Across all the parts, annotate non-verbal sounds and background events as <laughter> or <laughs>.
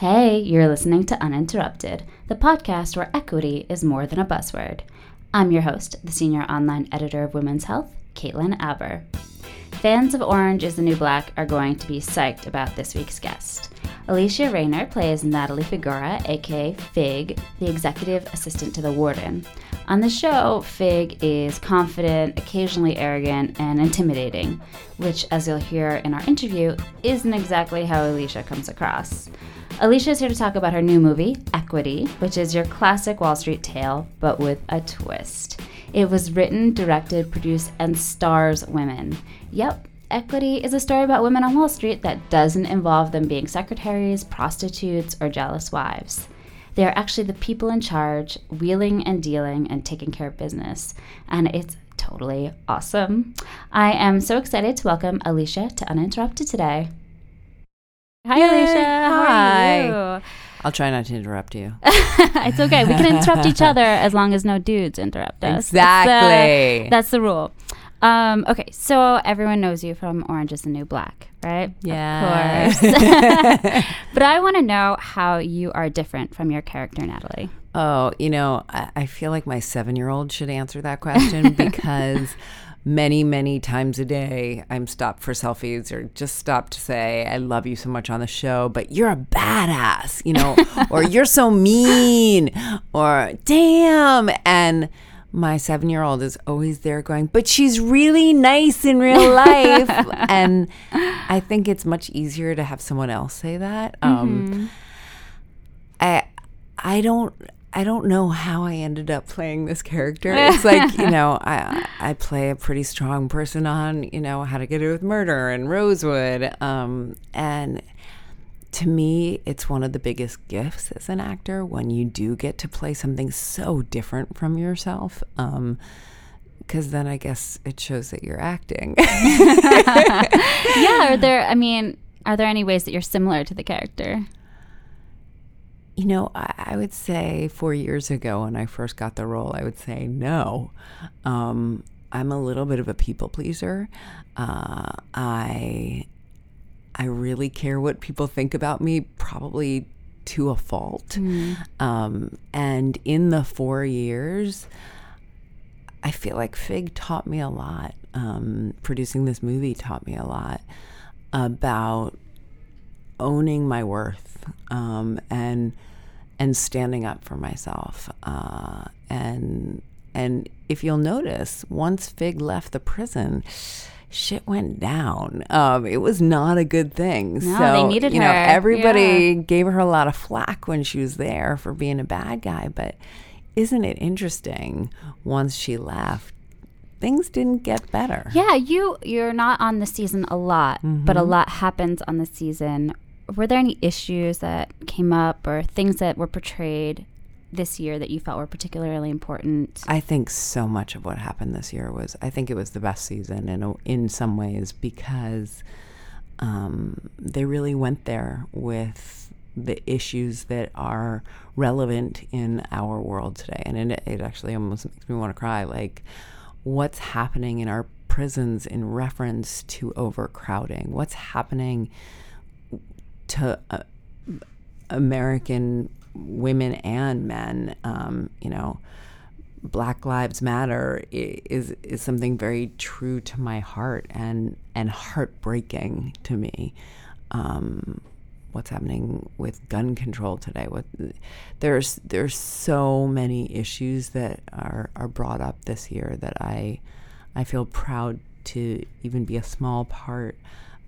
Hey, you're listening to Uninterrupted, the podcast where equity is more than a buzzword. I'm your host, the senior online editor of Women's Health, Caitlin Aber. Fans of Orange is the New Black are going to be psyched about this week's guest. Alysia Reiner plays Natalie Figueroa, aka Fig, the executive assistant to the warden. On the show, Fig is confident, occasionally arrogant, and intimidating, which, as you'll hear in our interview, isn't exactly how Alysia comes across. Alysia is here to talk about her new movie, Equity, which is your classic Wall Street tale, but with a twist. It was written, directed, produced, and stars women. Yep, Equity is a story about women on Wall Street that doesn't involve them being secretaries, prostitutes, or jealous wives. They are actually the people in charge, wheeling and dealing and taking care of business. And it's totally awesome. I am so excited to welcome Alysia to Uninterrupted today. Hi, Yay. Alysia. How Hi. are you? I'll try not to interrupt you. <laughs> it's okay. We can interrupt each <laughs> other as long as no dudes interrupt us. That's the- Exactly. That's the rule. Um, okay, so everyone knows you from Orange is the New Black, right? Yeah. Of course. <laughs> <laughs> but I want to know how you are different from your character, Natalie. Oh, you know, I, I feel like my seven year old should answer that question <laughs> because many, many times a day I'm stopped for selfies or just stopped to say, I love you so much on the show, but you're a badass, you know, or you're so mean, or damn. And my seven year old is always there going, but she's really nice in real <laughs> life. and I think it's much easier to have someone else say that. Um, I I don't I don't know how I ended up playing this character. <laughs> It's like, you know, I I play a pretty strong person on, you know, how to get away with murder and Rosewood. Um, and to me, it's one of the biggest gifts as an actor when you do get to play something so different from yourself. Um, because then I guess it shows that you're acting. <laughs> <laughs> yeah, are there, I mean, are there any ways that you're similar to the character? You know, I, I would say four years ago when I first got the role, I would say no. Um, I'm a little bit of a people pleaser. Uh, I I really care what people think about me, probably to a fault. Um, and in the four years, I feel like Fig taught me a lot. Um, producing this movie taught me a lot about owning my worth um, and and standing up for myself. Uh, and and if you'll notice, once Fig left the prison, shit went down. Um, it was not a good thing. No, so they needed you know, her. everybody gave her a lot of flack when she was there for being a bad guy. But isn't it interesting? Once she left, things didn't get better. Yeah, you you're not on the season a lot, but a lot happens on the season. Were there any issues that came up or things that were portrayed this year that you felt were particularly important? I think so much of what happened this year was. I think it was the best season in in some ways because um, they really went there with the issues that are relevant in our world today, and it, it actually almost makes me want to cry. Like, what's happening in our prisons in reference to overcrowding? What's happening to uh, American women and men? Um, you know, Black Lives Matter is is something very true to my heart and and heartbreaking to me. Um, what's happening with gun control today? What there's there's so many issues that are are brought up this year that I I feel proud to even be a small part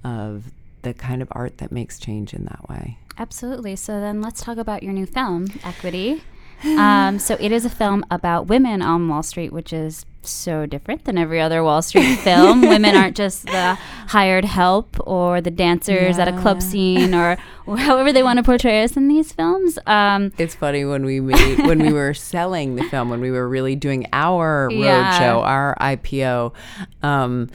of the kind of art that makes change in that way. Absolutely. So then let's talk about your new film, Equity. <sighs> Um, so it is a film about women on Wall Street, which is so different than every other Wall Street <laughs> film. women aren't just the hired help or the dancers at a club scene or, or <laughs> however they want to portray us in these films. Um, It's funny when we made when we were selling the film when we were really doing our <laughs> Yeah. roadshow, our IPO, um,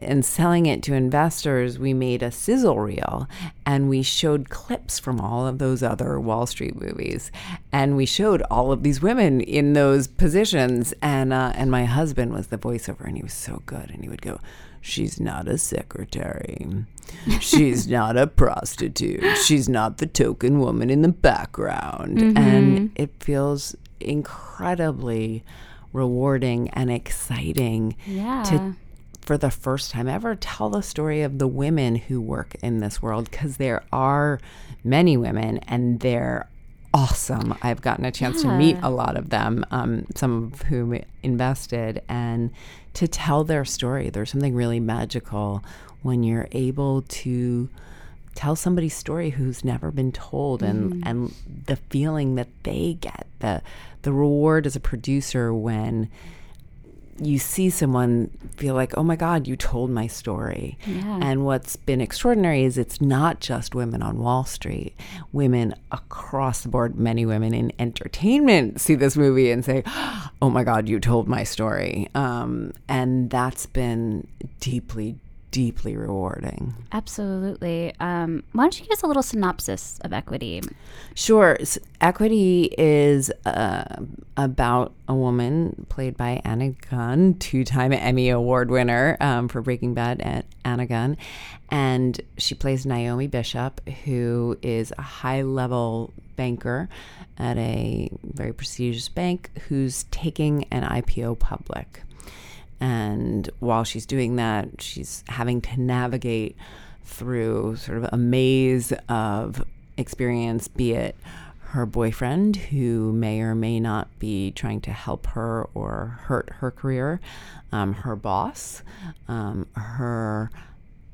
and selling it to investors. We made a sizzle reel and we showed clips from all of those other Wall Street movies, and we showed all of these women in those positions. And uh, and my husband was the voiceover, and he was so good, and he would go. she's not a secretary. She's <laughs> not a prostitute. She's not the token woman in the background. Mm-hmm. And it feels incredibly rewarding and exciting Yeah. to for the first time ever tell the story of the women who work in this world because there are many women and they're awesome. I've gotten a chance to meet a lot of them, um, some of whom invested, and to tell their story. There's something really magical when you're able to tell somebody's story who's never been told and and the feeling that they get the the reward as a producer when you see someone feel like, oh my God, you told my story. Yeah. And what's been extraordinary is it's not just women on Wall Street. Women across the board, many women in entertainment see this movie and say, oh my God, you told my story. Um, and that's been deeply, deeply rewarding. Absolutely. Um, why don't you give us a little synopsis of Equity? Sure. S- Equity is uh, about a woman played by Anna Gunn, two time Emmy Award winner um, for Breaking Bad, at Anna Gunn. And she plays Naomi Bishop, who is a high level banker at a very prestigious bank who's taking an IPO public. And while she's doing that, she's having to navigate through sort of a maze of experience, be it her boyfriend, who may or may not be trying to help her or hurt her career, um, her boss, um, her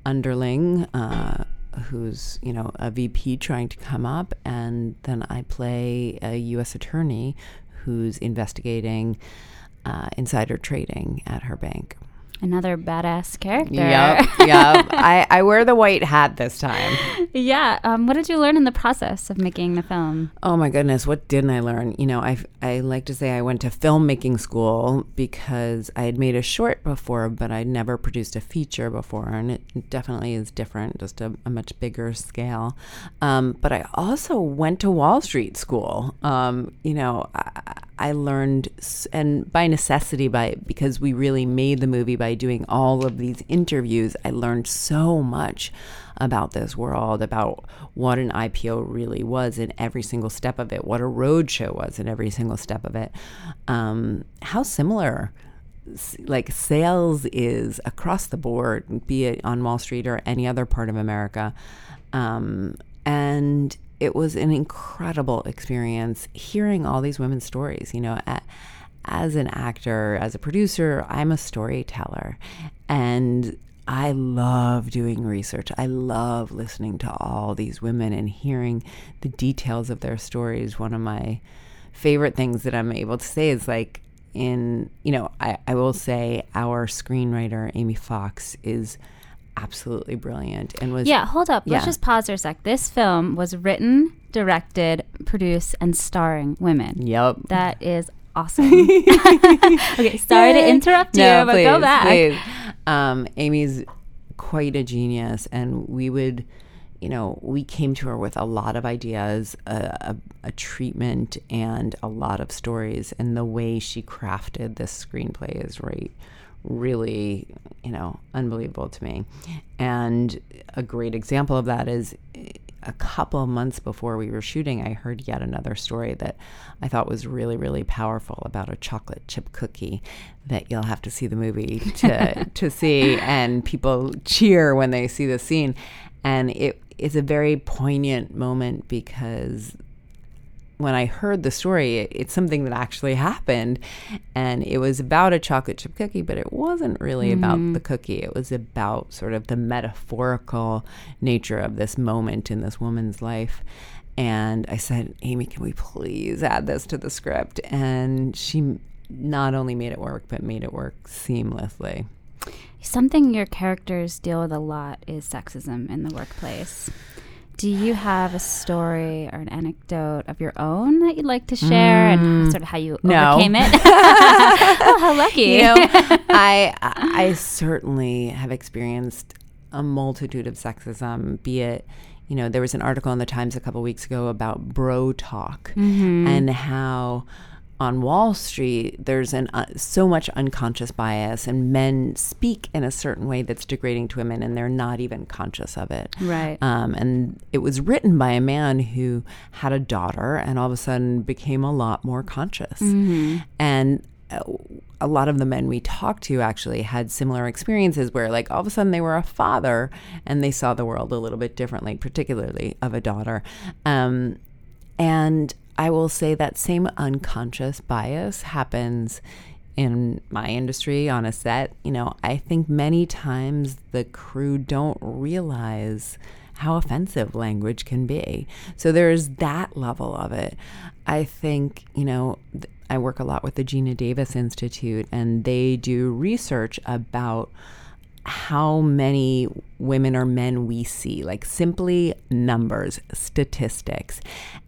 underling, uh, who's you know a VP trying to come up, and then I play a U.S. attorney who's investigating uh, insider trading at her bank. Another badass character. Yep, yep. <laughs> I, I wear the white hat this time. yeah. Um, what did you learn in the process of making the film? Oh my goodness, what didn't I learn? You know, I I like to say I went to filmmaking school because I had made a short before, but I'd never produced a feature before, and it definitely is different, just a, a much bigger scale. Um, but I also went to Wall Street school. Um, you know, I, I learned, and by necessity, by because we really made the movie by doing all of these interviews, I learned so much about this world, about what an IPO really was in every single step of it, what a roadshow was in every single step of it, um, how similar like sales is across the board, be it on Wall Street or any other part of America. Um, and it was an incredible experience hearing all these women's stories. You know, as an actor, as a producer, I'm a storyteller. And I love doing research. I love listening to all these women and hearing the details of their stories. One of my favorite things that I'm able to say is like, in, you know, I, I will say our screenwriter, Amy Fox, is absolutely brilliant and was Yeah, hold up. Let's just pause for a sec. This film was written, directed, produced, and starring women. Yep. That is awesome. <laughs> okay, sorry to interrupt you, No, but please, go back. please. Um, Amy's quite a genius, and we would, you know, we came to her with a lot of ideas, a, a, a treatment, and a lot of stories. And the way she crafted this screenplay is right, really, you know, unbelievable to me. And a great example of that is eh, a couple of months before we were shooting, I heard yet another story that I thought was really, really powerful about a chocolate chip cookie that you'll have to see the movie to <laughs> to see, and people cheer when they see the scene, and it is a very poignant moment because when I heard the story, it, it's something that actually happened. And it was about a chocolate chip cookie, but it wasn't really about the mm. cookie. It was about sort of the metaphorical nature of this moment in this woman's life. And I said, Amy, can we please add this to the script? And she not only made it work, but made it work seamlessly. Something your characters deal with a lot is sexism in the workplace. Do you have a story or an anecdote of your own that you'd like to share and sort of how you Mm. No. overcame it? <laughs> <laughs> oh, how lucky. you know, <laughs> I I certainly have experienced a multitude of sexism. Be it, you know, there was an article in the Times a couple weeks ago about bro talk and how on Wall Street, there's an uh, so much unconscious bias, and men speak in a certain way that's degrading to women, and they're not even conscious of it. Right. Um, and it was written by a man who had a daughter, and all of a sudden became a lot more conscious. And uh, a lot of the men we talked to actually had similar experiences where, like, all of a sudden they were a father and they saw the world a little bit differently, particularly of a daughter. Um, and I will say that same unconscious bias happens in my industry on a set. You know, I think many times the crew don't realize how offensive language can be. So there's that level of it. I think, you know, th- I work a lot with the Geena Davis Institute, and they do research about how many women or men we see, like simply numbers, statistics.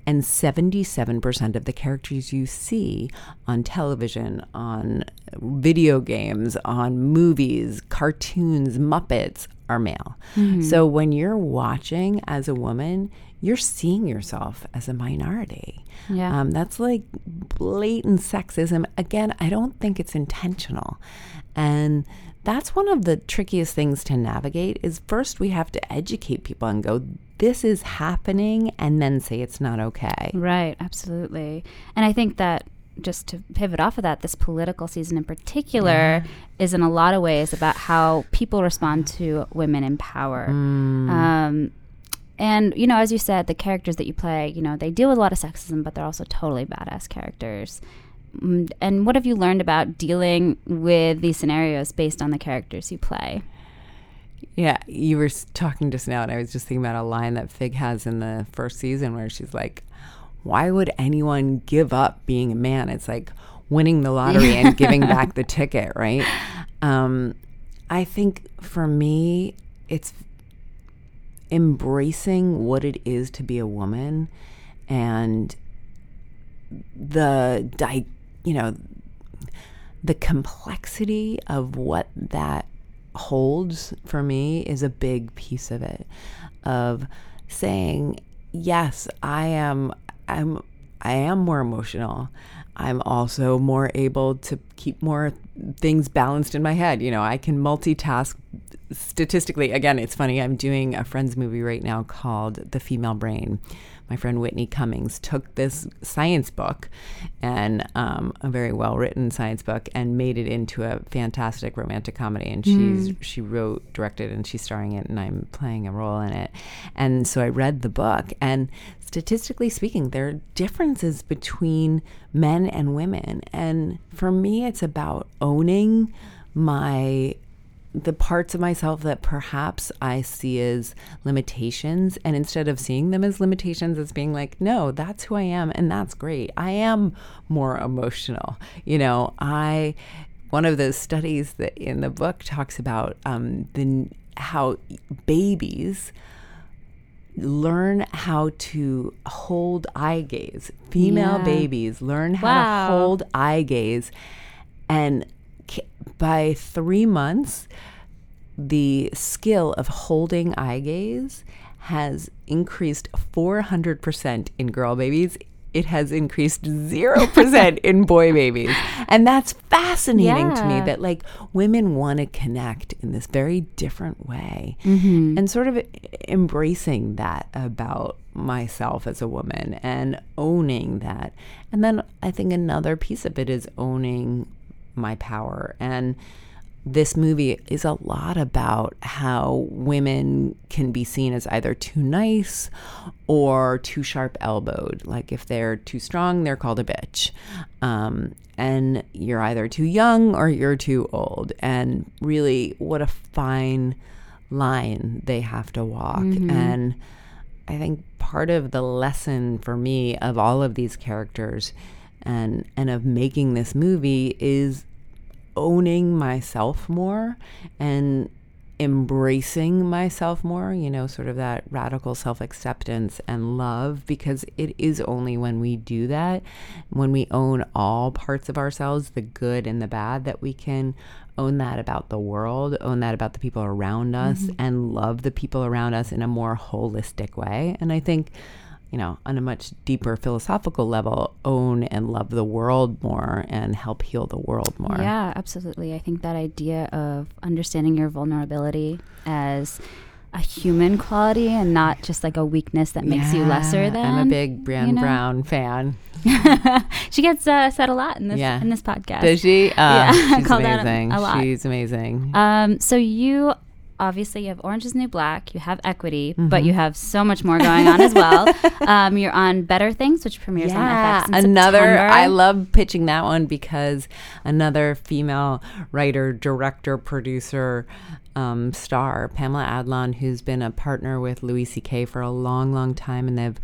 And 77% of the characters you see on television, on video games, on movies, cartoons, Muppets are male. Mm-hmm. So when you're watching as a woman, you're seeing yourself as a minority. Yeah. Um, that's like blatant sexism. Again, I don't think it's intentional. And that's one of the trickiest things to navigate is first we have to educate people and go, this is happening, and then say it's not okay. Right, absolutely. And I think that just to pivot off of that, this political season in particular is in a lot of ways about how people respond to women in power. Um, and, you know, as you said, the characters that you play, you know, they deal with a lot of sexism, but they're also totally badass characters. Mm, And what have you learned about dealing with these scenarios based on the characters you play? Yeah, you were talking just now, and I was just thinking about a line that Fig has in the first season where she's like, Why would anyone give up being a man? It's like winning the lottery and giving <laughs> back the ticket, right? Um, I think for me, it's embracing what it is to be a woman and the di- you know the complexity of what that holds for me is a big piece of it of saying yes i am i'm i am more emotional i'm also more able to keep more things balanced in my head. You know i can multitask. Statistically again it's funny i'm doing a friends movie right now called the female brain. My friend whitney cummings took this science book and um, a very well written science book and made it into a fantastic romantic comedy. And she's she wrote directed and she's starring it and i'm playing a role in it. And so i read the book and statistically speaking there are differences between men and women and for me it's about owning my the parts of myself that perhaps I see as limitations, and instead of seeing them as limitations, as being like, no, that's who I am, and that's great. I am more emotional. You know, I, one of those studies that in the book talks about um, the how babies learn how to hold eye gaze. Female Yeah. babies learn how Wow. to hold eye gaze, and by three months, the skill of holding eye gaze has increased 400% in girl babies. It has increased 0% <laughs> in boy babies. And that's fascinating to me that like women want to connect in this very different way. Mm-hmm. And sort of embracing that about myself as a woman and owning that. And then I think another piece of it is owning my power. And this movie is a lot about how women can be seen as either too nice or too sharp elbowed. Like if they're too strong, they're called a bitch. Um, and you're either too young or you're too old. And really, what a fine line they have to walk. And I think part of the lesson for me of all of these characters and and of making this movie is owning myself more and embracing myself more, you know, sort of that radical self acceptance and love, because it is only when we do that, when we own all parts of ourselves, the good and the bad, that we can own that about the world, own that about the people around us, mm-hmm. and love the people around us in a more holistic way. And I think you know, on a much deeper philosophical level, own and love the world more and help heal the world more. Yeah, absolutely. I think that idea of understanding your vulnerability as a human quality and not just like a weakness that makes you lesser than. I'm a big Brené you know? Brown fan. <laughs> she gets uh, said a lot in this Yeah. in this podcast. Does she? Uh, Yeah, <laughs> she's a- amazing. a. She's amazing. Um, so you obviously you have Orange is the New Black, you have Equity, but Mm-hmm. you have so much more going on as well. <laughs> Um, you're on Better Things, which premieres on FX. Another. September. I love pitching that one because another female writer, director, producer, um, star, Pamela Adlon, who's been a partner with Louis C.K. for a long, long time, and they've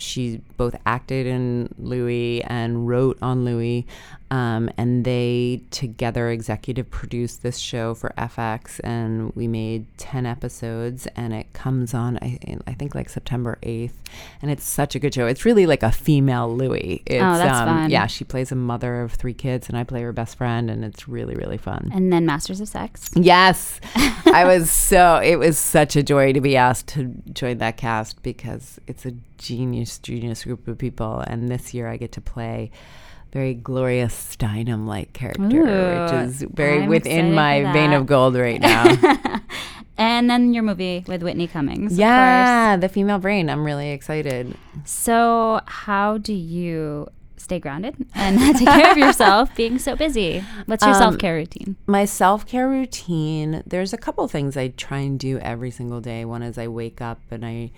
she both acted in Louis and wrote on Louis, um, and they together executive produced this show for FX, and we made ten episodes, and it comes on I, I think like September eighth, and it's such a good show. It's really like a female Louis. It's, Oh, that's um, fun. Yeah, she plays a mother of three kids, and I play her best friend, and it's really really fun. and then Masters of Sex. Yes. <laughs> I was so, it was such a joy to be asked to join that cast because it's a genius, genius group of people. And this year I get to play very Gloria Steinem like character, which is very I'm within my vein of gold right now. <laughs> And then your movie with Whitney Cummings. of yeah, the female brain. I'm really excited. So how do you stay grounded and <laughs> take care of yourself being so busy? What's your Um, self care routine? My self care routine, there's a couple things I try and do every single day. One is I wake up and I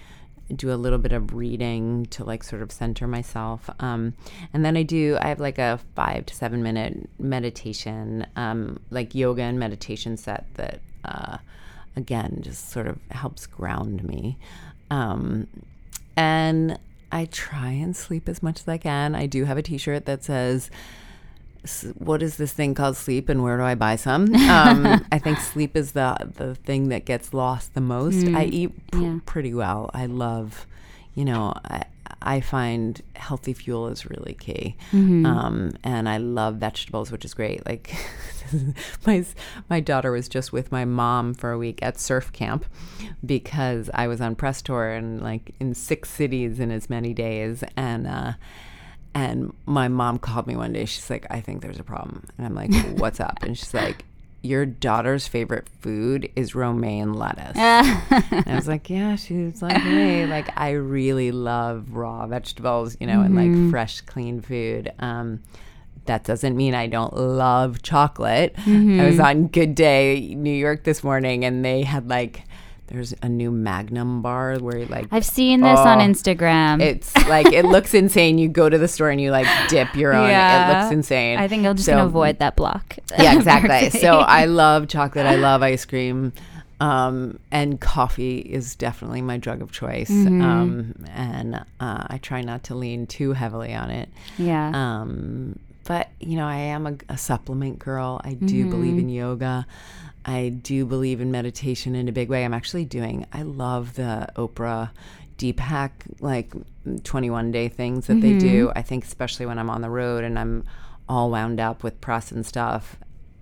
do a little bit of reading to like sort of center myself. Um, and then I do, I have like a five to seven minute meditation, um, like yoga and meditation set that, uh, again, just sort of helps ground me. Um, and I try and sleep as much as I can. I do have a t shirt that says, what is this thing called sleep and where do I buy some? Um, <laughs> I think sleep is the the thing that gets lost the most. I eat pr- yeah. pretty well. I love, you know, I, I find healthy fuel is really key, um, and I love vegetables, which is great. Like <laughs> my my daughter was just with my mom for a week at surf camp because I was on press tour and like in six cities in as many days, and. Uh, and my mom called me one day. She's like, I think there's a problem. And I'm like, <laughs> what's up? And she's like, your daughter's favorite food is romaine lettuce. and I was like, yeah, she's like me. <laughs> Like, I really love raw vegetables, you know, and like fresh, clean food. Um, that doesn't mean I don't love chocolate. I was on Good Day New York this morning and they had like, there's a new Magnum bar where you like I've seen this on Oh, Instagram. it's like it looks <laughs> insane. You go to the store and you like dip your own. It looks insane. I think I'm just So- gonna avoid that block. Yeah, exactly. <laughs> So I <laughs> love chocolate. I love ice cream. Um, and coffee is definitely my drug of choice. Mm-hmm. Um, and uh, I try not to lean too heavily on it. yeah. Um, but you know, I am a, a supplement girl. I do Mm-hmm. believe in yoga. I do believe in meditation in a big way. I'm actually doing. I love the Oprah Deepak like 21 day things that they Mm-hmm. do. I think especially when I'm on the road and I'm all wound up with press and stuff.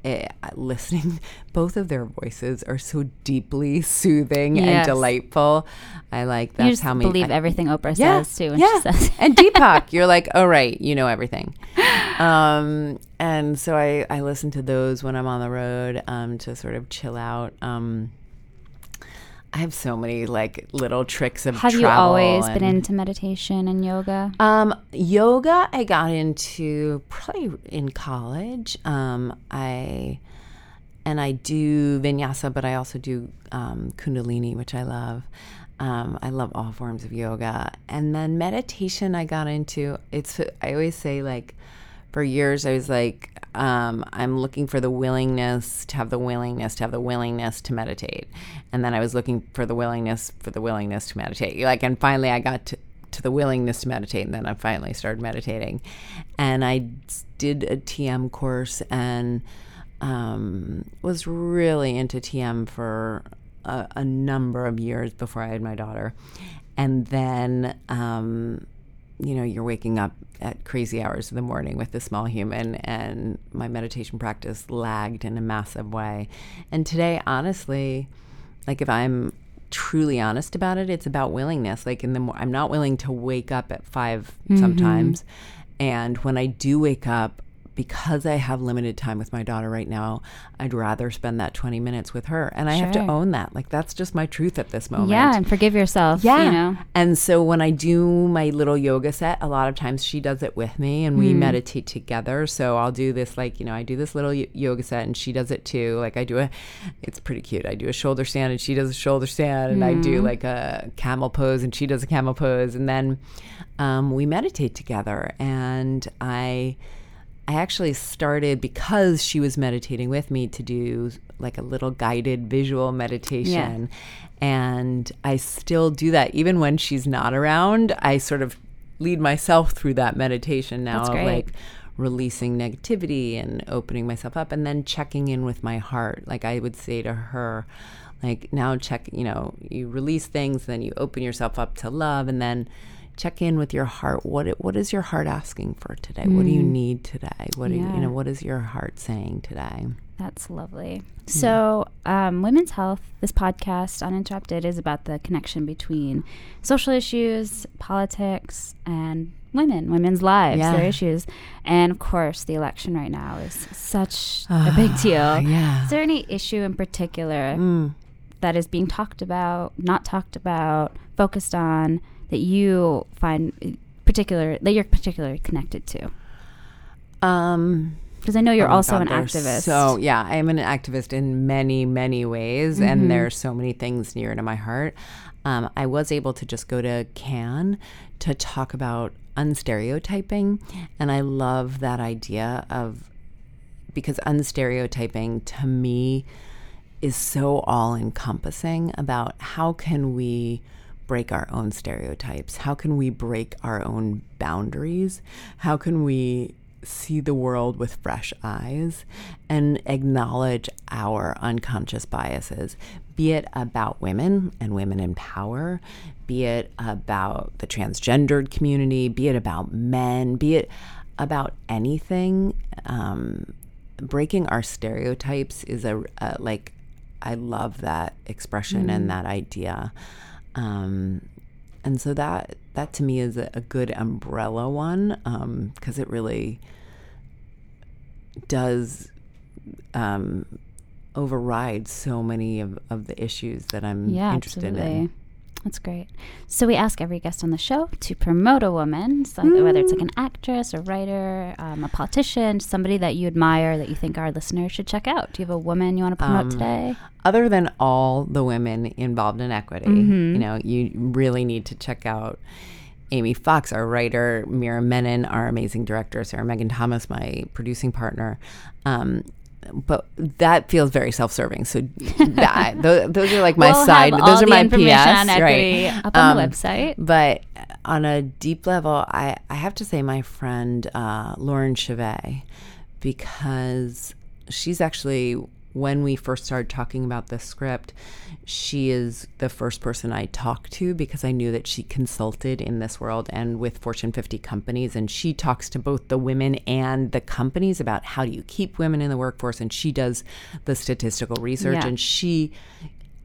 Eh, listening, <laughs> both of their voices are so deeply soothing and delightful. I like that's how me believe I- everything Oprah yeah, says too. When yeah. she says and Deepak, you're like, oh right, you know everything. <laughs> Um, and so I I listen to those when I'm on the road um, to sort of chill out. Um, I have so many like little tricks of Have you always been into meditation and yoga? um, yoga, I got into probably in college. Um, I and I do vinyasa, but I also do um, kundalini, which I love. Um, I love all forms of yoga, and then meditation. I got into. It's. I always say like, for years I was like, um, I'm looking for the willingness to have the willingness to have the willingness to meditate, and then I was looking for the willingness for the willingness to meditate. Like, and finally I got to to the willingness to meditate, and then I finally started meditating, and I did a TM course and um, was really into TM for a, a number of years before I had my daughter, and then um, you know you're waking up at crazy hours of the morning with a small human, and my meditation practice lagged in a massive way, and today honestly, like if I'm truly honest about it, it's about willingness. Like in the mo- I'm not willing to wake up at 5 Mm-hmm. sometimes. And when I do wake up, because I have limited time with my daughter right now, I'd rather spend that 20 minutes with her. And I have to own that. Like that's just my truth at this moment. Yeah, and forgive yourself. Yeah. You know. And so when I do my little yoga set, a lot of times she does it with me and we Hmm. meditate together. So I'll do this, like, you know, I do this little y- yoga set and she does it too. Like, I do a, it's pretty cute. I do a shoulder stand and she does a shoulder stand and I do Hmm. like a camel pose and she does a camel pose. And then um, we meditate together. And I, I actually started because she was meditating with me to do like a little guided visual meditation. And I still do that even when she's not around. I sort of lead myself through that meditation now of like releasing negativity and opening myself up and then checking in with my heart. Like I would say to her, like now check, you know, you release things, then you open yourself up to love and then check in with your heart. What it, what is your heart asking for today? What do you need today? What do you, you know, what is your heart saying today? That's lovely. So, um, Women's Health, this podcast, Uninterrupted, is about the connection between social issues, politics, and women, women's lives, Yeah. their issues. And of course, the election right now is such a big deal. Yeah. Is there any issue in particular Mm. that is being talked about, not talked about, focused on that you find particular that you're particularly connected to? Um, Because I know you're Oh also God, an activist. So yeah, I am an activist in many, many ways, Mm-hmm. and there's so many things near to my heart. Um, I was able to just go to Cannes to talk about unstereotyping, and I love that idea of because unstereotyping to me is so all encompassing about how can we break our own stereotypes? How can we break our own boundaries? How can we see the world with fresh eyes and acknowledge our unconscious biases, be it about women and women in power, be it about the transgendered community, be it about men, be it about anything. Um, breaking our stereotypes is a, a like I love that expression and that idea. Um, and so that that to me is a, a good umbrella one because it really does um, override so many of, of the issues that I'm yeah, interested absolutely. in. That's great. So we ask every guest on the show to promote a woman, so whether it's like an actress, a writer, um, a politician, somebody that you admire that you think our listeners should check out. Do you have a woman you want to promote Um, today? Other than all the women involved in equity, Mm-hmm. you know, you really need to check out Amy Fox, our writer, Meera Menon, our amazing director, Sarah Megan Thomas, my producing partner. Um, but that feels very self-serving. So <laughs> that, those, those are like my we'll side. Those are the my PS, on right? up on the Um, website. But on a deep level, I, I have to say my friend uh, Lauren Chivée, because she's actually, when we first started talking about this script, she is the first person I talked to because I knew that she consulted in this world and with Fortune 50 companies. And she talks to both the women and the companies about how do you keep women in the workforce. And she does the statistical research. Yeah. And she,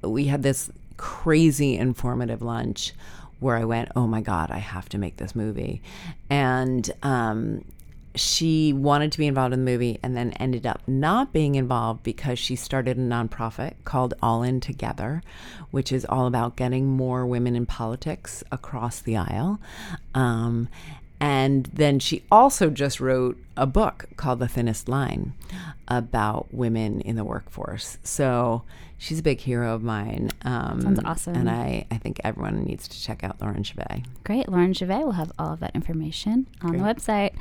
we had this crazy informative lunch where I went, oh my God, I have to make this movie. And um, she wanted to be involved in the movie and then ended up not being involved because she started a nonprofit called All In Together, which is all about getting more women in politics across the aisle. Um, and then she also just wrote a book called The Thinnest Line about women in the workforce. So she's a big hero of mine. Um, Sounds awesome. And I, I think everyone needs to check out Lauren Chivée. Great. Lauren Gervais will have all of that information on the website.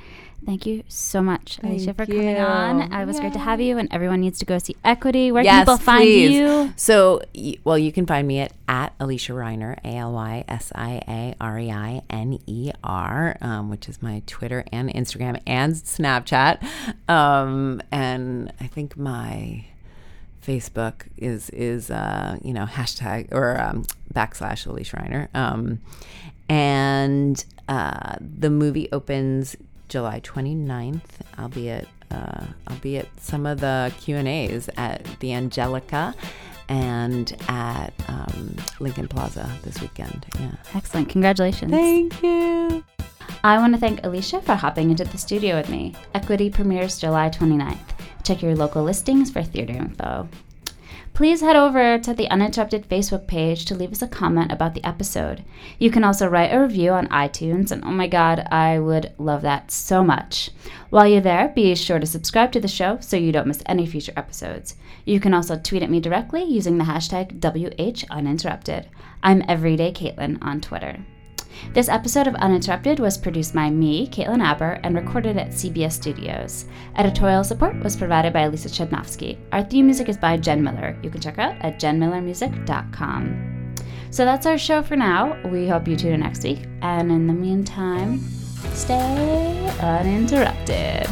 Thank you so much, Alysia, for Thank coming on. It was great to have you, and everyone needs to go see Equity. Where Yes, can people find please. you? So, well, you can find me at, at Alysia Reiner, A L Y S I A R E I N E R, um, which is my Twitter and Instagram and Snapchat. Um, and I think my Facebook is is uh, you know hashtag or um, backslash Alysia Reiner. Um, and uh, the movie opens July 29th. I'll be at uh, I'll be at some of the Q and A's at the Angelica, and at um, Lincoln Plaza this weekend. Yeah. Excellent. Congratulations. Thank you. I want to thank Alysia for hopping into the studio with me. Equity premieres July 29th. Check your local listings for theater info. Please head over to the Uninterrupted Facebook page to leave us a comment about the episode. You can also write a review on iTunes, and oh my god, I would love that so much. While you're there, be sure to subscribe to the show so you don't miss any future episodes. You can also tweet at me directly using the hashtag WHUninterrupted. I'm Everyday Caitlin on Twitter. This episode of Uninterrupted was produced by me, Caitlin Aber, and recorded at CBS Studios. Editorial support was provided by Lisa Chudnovsky. Our theme music is by Jen Miller. You can check her out at jenmillermusic.com. So that's our show for now. We hope you tune in next week. And in the meantime, stay uninterrupted.